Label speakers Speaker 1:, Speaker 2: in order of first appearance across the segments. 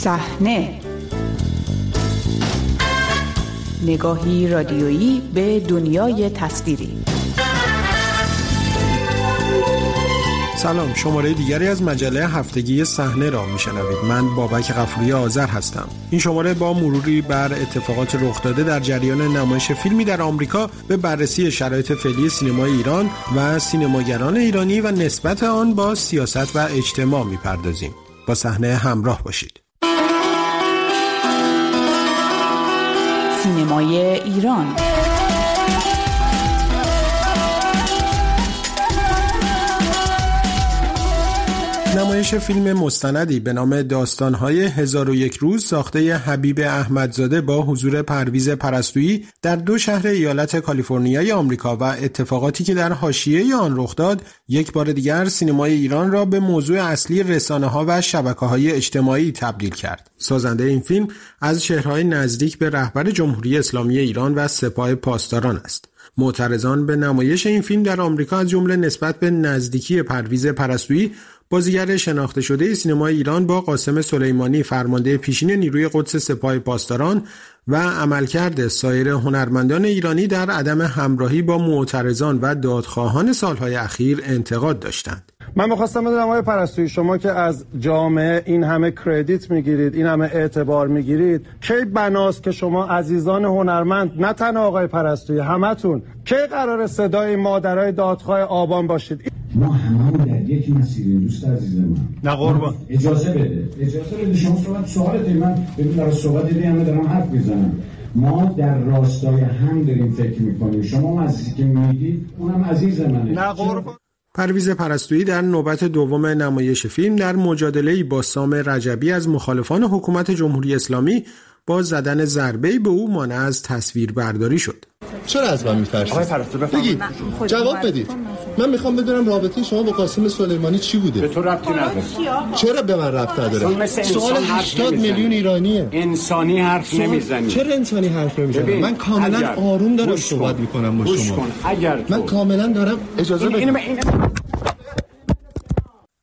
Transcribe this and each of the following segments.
Speaker 1: صحنه. نگاهی رادیویی به دنیای تصویری.
Speaker 2: سلام شماره دیگری از مجله هفتگی صحنه را میشنوید. من بابک غفوری آذر هستم. این شماره با مروری بر اتفاقات رخ داده در جریان نمایش فیلمی در آمریکا به بررسی شرایط فعلی سینمای ایران و سینماگران ایرانی و نسبت آن با سیاست و اجتماع می‌پردازیم. با صحنه همراه باشید.
Speaker 1: سینمای ایران.
Speaker 2: نمایش فیلم مستندی به نام داستانهای هزار و روز ساخته حبیب احمدزاده با حضور پرویز پرستویی در دو شهر ایالت کالیفرنیای آمریکا و اتفاقاتی که در حاشیه آن رخ داد یک بار دیگر سینمای ایران را به موضوع اصلی رسانه ها و شبکه های اجتماعی تبدیل کرد. سازنده این فیلم از شهرهای نزدیک به رهبر جمهوری اسلامی ایران و سپاه پاسداران است. معترضان به نمایش این فیلم در آمریکا از جمله نسبت به نزدیکی پرویز پرستویی بازیگر شناخته شده سینمای ایران با قاسم سلیمانی فرمانده پیشین نیروی قدس سپاه پاسداران و عملکرد سایر هنرمندان ایرانی در عدم همراهی با معترضان و دادخواهان سالهای اخیر انتقاد داشتند.
Speaker 3: من می‌خواستم بدونم آقای پرستویی شما که از جامعه این همه کردیت می‌گیرید این همه اعتبار می‌گیرید کی بناست که شما عزیزان هنرمند نه تنها آقای پرستویی همتون کی قرار صدای مادرای دادخواه آبان باشید
Speaker 4: ما همه در یک مسیر دوست عزیز من.
Speaker 3: نه قربان.
Speaker 4: اجازه بده. اجازه بده. شما صحبت سوالت من ببین در صحبت دیدی همه دارم حرف می‌زنم. ما در راستای هم داریم فکر می‌کنیم. شما عزیزی که میگید اونم عزیز منه.
Speaker 3: نه قربان.
Speaker 2: پرویز پرستویی در نوبت دوم نمایش فیلم در مجادله با سام رجبی از مخالفان حکومت جمهوری اسلامی با زدن ضربه به او مانع از تصویر برداری شد.
Speaker 5: چرا از من میترسید؟ بگید جواب بدید. من می‌خوام بدونم رابطه شما با قاسم سلیمانی چی بوده؟
Speaker 6: به تو ربطی نداره.
Speaker 5: چرا به من ربط نداره؟ سوال 80 میلیون ایرانیه.
Speaker 6: انسانی حرف نمی‌زنی.
Speaker 5: چرا انسانی حرف نمی‌زنم من کاملا آروم دارم صحبت می‌کنم با شما.
Speaker 6: اگر
Speaker 5: من کاملا دارم اجازه بدید.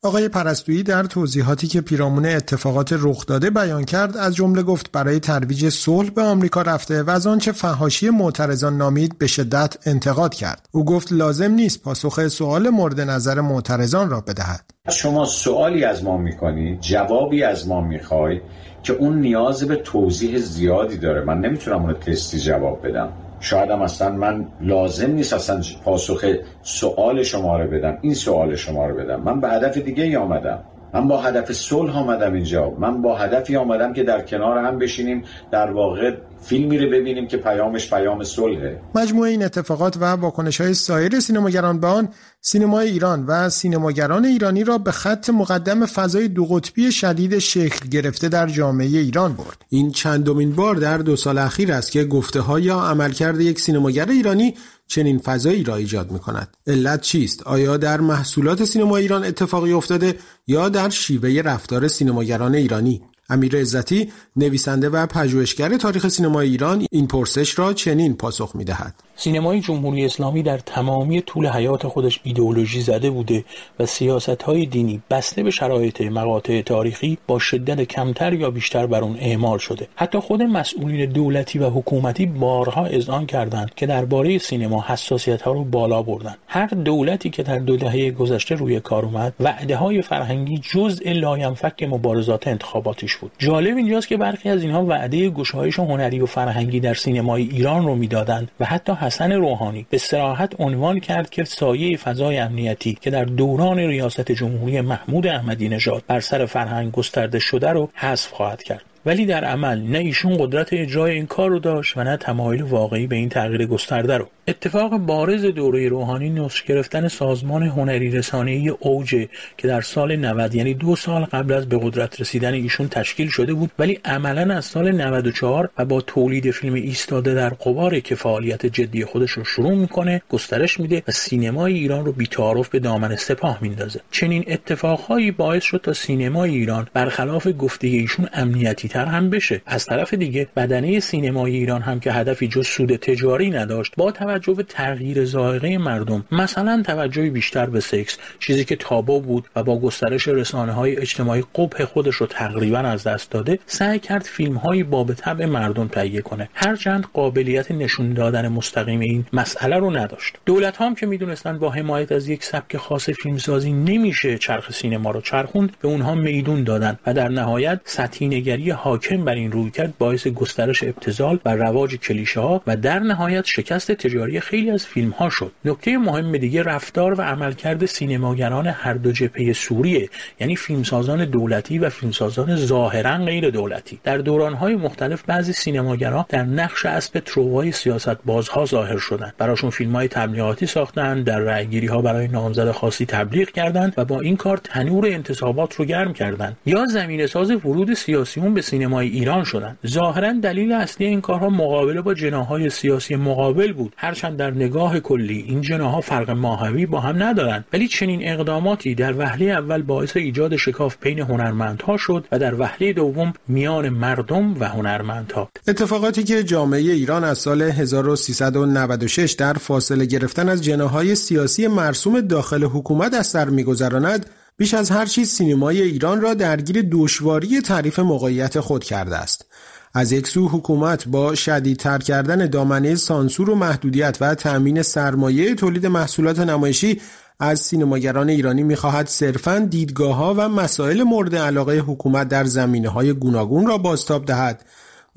Speaker 2: آقای پرستویی در توضیحاتی که پیرامون اتفاقات رخ داده بیان کرد از جمله گفت برای ترویج صلح به آمریکا رفته و از آنچه فهاشی معترضان نامید به شدت انتقاد کرد. او گفت لازم نیست پاسخ سوال مورد نظر معترضان را بدهد.
Speaker 7: شما سوالی از ما می‌کنی جوابی از ما می‌خوای که اون نیاز به توضیح زیادی داره. من نمی‌تونم اون تستی جواب بدم. شاید هم اصلا من لازم نیست اصلا پاسخ سوال شما رو بدم این سوال شما رو بدم. من به هدف دیگه ای آمدم. من با هدف صلح آمدم اینجا. من با هدفی آمدم که در کنار هم بشینیم در واقع فیلمی رو ببینیم که پیامش پیام صلحه.
Speaker 2: مجموعه این اتفاقات و واکنش های سایر سینماگران به آن سینمای ایران و سینماگران ایرانی را به خط مقدم فضای دو قطبی شدید شکل گرفته در جامعه ایران برد. این چندمین بار در دو سال اخیر است که گفته ها یا عملکرد یک سینماگر ایرانی چنین فضایی را ایجاد می کند. علت چیست؟ آیا در محصولات سینما ایران اتفاقی افتاده یا در شیوه رفتار سینماگران ایرانی؟ امیر عزتی نویسنده و پژوهشگر تاریخ سینما ایران این پرسش را چنین پاسخ می دهد.
Speaker 8: سینمای جمهوری اسلامی در تمامی طول حیات خودش ایدئولوژی زده بوده و سیاست های دینی بسته به شرایط مقاطع تاریخی با شدت کمتر یا بیشتر بر اون اعمال شده. حتی خود مسئولین دولتی و حکومتی بارها اذعان کردند که درباره سینما حساسیت ها رو بالا بردن هر دولتی که در دو دهه گذشته روی کار اومد وعده های فرهنگی جزء لاینفک مبارزات انتخاباتیش بود. جالب اینجاست که برخی از اینها وعده گشایش هنری و فرهنگی در سینمای ایران رو می‌دادند و حتی حسن روحانی به صراحت عنوان کرد که سایه فضای امنیتی که در دوران ریاست جمهوری محمود احمدی نژاد بر سر فرهنگ گسترده شده رو حذف خواهد کرد. ولی در عمل نه ایشون قدرت اجرای این کار رو داشت و نه تمایل واقعی به این تغییر گسترده رو. اتفاق بارز دوره روحانی نسخ گرفتن سازمان هنری رسانه‌ای اوج که در سال 90 یعنی دو سال قبل از به قدرت رسیدن ایشون تشکیل شده بود ولی عملا از سال 94 و با تولید فیلم ایستاده در قبار که فعالیت جدی خودش رو شروع می‌کنه گسترش میده و سینمای ایران رو بی‌تعارف به دامن سپاه میندازه. چنین اتفاقهایی باعث شد تا سینمای ایران برخلاف گفته ایشون امنیتی نزدیکتر هم بشه. از طرف دیگه بدنه سینمای ایران هم که هدفی جز سود تجاری نداشت با توجه به تغییر ذائقه مردم مثلا توجهی بیشتر به سکس چیزی که تابو بود و با گسترش رسانه های اجتماعی قبح خودش رو تقریبا از دست داده سعی کرد فیلم هایی باب طبع مردم تهیه کنه. هرچند قابلیت نشون دادن مستقیم این مسئله رو نداشت. دولت هم که می‌دونستند با حمایت از یک سبک خاص فیلمسازی نمیشه چرخ سینما رو چرخوند به اونها میدون دادن و در نهایت سطحی نگری حاکم بر این روی کرد باعث گسترش ابتزال و رواج کلیشه ها و در نهایت شکست تجاری خیلی از فیلم ها شد. نکته مهم دیگه رفتار و عملکرد سینماگران هر دو جبهه سوریه یعنی فیلمسازان دولتی و فیلمسازان ظاهرا غیر دولتی. در دورانهای مختلف بعضی سینماگران در نقش اسب تروای سیاست بازها ظاهر شدند. براشون فیلم های تبلیغاتی ساختند در رأیگیری ها برای نامزد خاصی تبلیغ کردند و با این کار تنور انتصابات رو گرم کردند. یا زمینه ساز ورود سیاسیون به سینمای ایران شدند ظاهرا دلیل اصلی این کارها مقابله با جناهای سیاسی مقابل بود. هرچند در نگاه کلی این جناها فرق ماهوی با هم ندارند. ولی چنین اقداماتی در وهله اول باعث ایجاد شکاف بین هنرمندها شد و در وهله دوم میان مردم و هنرمندها.
Speaker 2: اتفاقاتی که جامعه ایران از سال 1396 در فاصله گرفتن از جناهای سیاسی مرسوم داخل حکومت از سر میگذراند بیش از هر چیز سینمای ایران را درگیر دشواری تعریف موقعیت خود کرده است. از یک سو حکومت با شدیدتر کردن دامنه سانسور و محدودیت و تأمین سرمایه تولید محصولات نمایشی از سینماگران ایرانی می‌خواهد صرفا دیدگاه ها و مسائل مورد علاقه حکومت در زمینه های گوناگون را بازتاب دهد.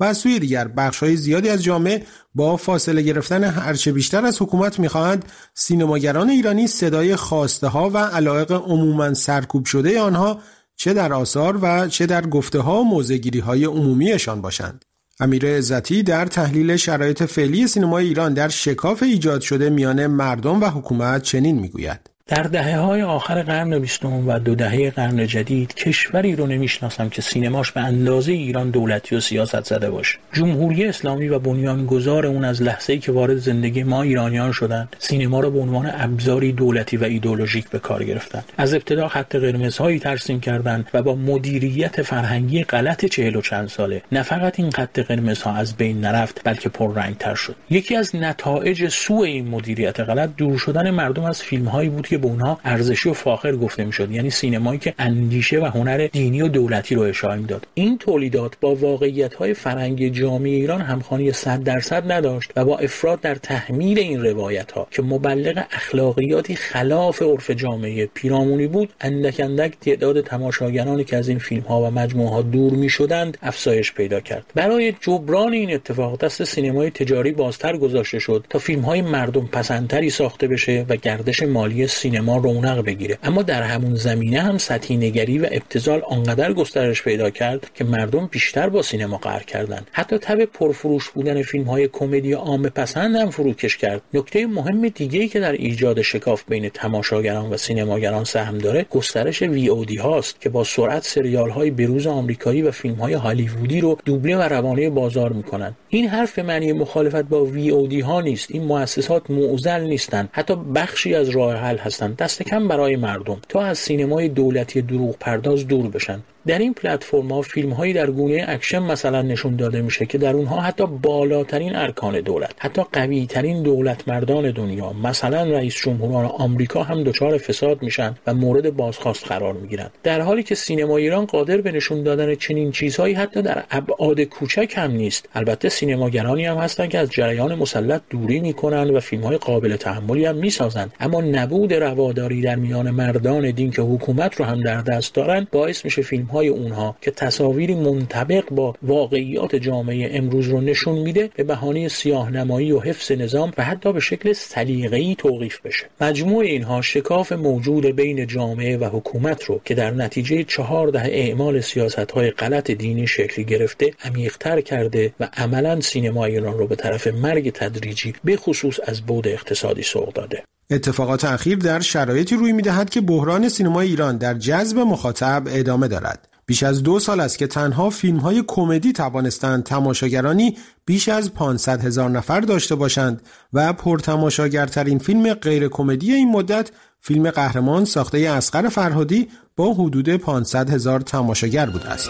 Speaker 2: و از سوی دیگر بخش های زیادی از جامعه با فاصله گرفتن هرچه بیشتر از حکومت می‌خواهند سینماگران ایرانی صدای خواسته ها و علایق عموما سرکوب شده آنها چه در آثار و چه در گفته ها و موزگیری های عمومیشان باشند. امیر عزتی در تحلیل شرایط فعلی سینمای ایران در شکاف ایجاد شده میان مردم و حکومت چنین می‌گوید.
Speaker 8: در دهه های آخر قرن بیستم و دو دهه قرن جدید کشوری رو نمی‌شناسم که سینماش به اندازه ایران دولتی و سیاست زده باشه. جمهوری اسلامی و بنیانگذار اون از لحظه‌ای که وارد زندگی ما ایرانیان شدند سینما را به عنوان ابزاری دولتی و ایدولوژیک به کار گرفتند از ابتدا خط قرمزهایی ترسیم کردند و با مدیریت فرهنگی غلط چهل و چند ساله. نه فقط این خط قرمزها از بین نرفت بلکه پررنگتر شد. یکی از نتایج سوء این مدیریت غلط دور شدن مردم از فیلمهایی بود که به اونها ارزشی و فاخر گفته می‌شد. یعنی سینمایی که اندیشه و هنر دینی و دولتی رو اشاره می‌داد. این تولیدات با واقعیت های فرنگی جامعه ایران همخوانی 100 درصد نداشت و با افراد در تحمیل این روایت ها که مبلغ اخلاقیاتی خلاف عرف جامعه پیرامونی بود اندک اندک تعداد تماشاگرانی که از این فیلم ها و مجموعه ها دور می شدند افزایش پیدا کرد. برای جبران این اتفاق دست سینمای تجاری بازتر گذاشته شد تا فیلم های مردم پسندتری ساخته بشه و گردش مالی سینما رونق بگیره. اما در همون زمینه هم سطحی نگری و ابتزال آنقدر گسترش پیدا کرد که مردم بیشتر با سینما قهر کردند. حتی تب پرفروش بودن فیلم های کمدی عامه پسند هم فروکش کرد. نکته مهم دیگه ای که در ایجاد شکاف بین تماشاگران و سینماگران سهم داره گسترش وی او دی هاست که با سرعت سریال های بروز آمریکایی و فیلم های هالیوودی رو دوبله و روانه بازار می‌کنن این حرف معنی مخالفت با وی او دی ها نیست. این مؤسسات معضل نیستند. حتی بخشی از راه حل هستند دست کم برای مردم. تا از سینمای دولتی دروغ پرداز دور بشن. در این پلتفرم ها فیلم هایی در گونه اکشن مثلا نشون داده میشه که در اونها حتی بالاترین ارکان دولت حتی قوی ترین دولت مردان دنیا مثلا رئیس جمهوران آمریکا هم دچار فساد میشن و مورد بازخواست قرار می‌گیرن. در حالی که سینما ایران قادر به نشون دادن چنین چیزهایی حتی در ابعاد کوچک هم نیست. البته سینماگرانی هم هستن که از جریان مسلط دوری می‌کنن و فیلم های قابل تحملی هم می‌سازن. اما نبود رواداری در میان مردان دین که حکومت رو هم در دست دارن باعث میشه فیلم های اونها که تصاویری منطبق با واقعیات جامعه امروز رو نشون میده به بهانه سیاه نمایی و حفظ نظام و حتی به شکل سلیقه‌ای توقیف بشه. مجموع اینها شکاف موجود بین جامعه و حکومت رو که در نتیجه چهار ده اعمال سیاست های غلط دینی شکلی گرفته عمیقتر کرده و عملا سینما ایران رو به طرف مرگ تدریجی به خصوص از بود اقتصادی سوق داده.
Speaker 2: اتفاقات اخیر در شرایطی روی می‌دهد که بحران سینما ایران در جذب مخاطب ادامه دارد بیش از دو سال است که تنها فیلم های کمدی توانستند تماشاگرانی بیش از 500 هزار نفر داشته باشند و پرتماشاگرترین فیلم غیر کمدی این مدت فیلم قهرمان ساخته اسقر فرهادی با حدود 500 هزار تماشاگر بوده است.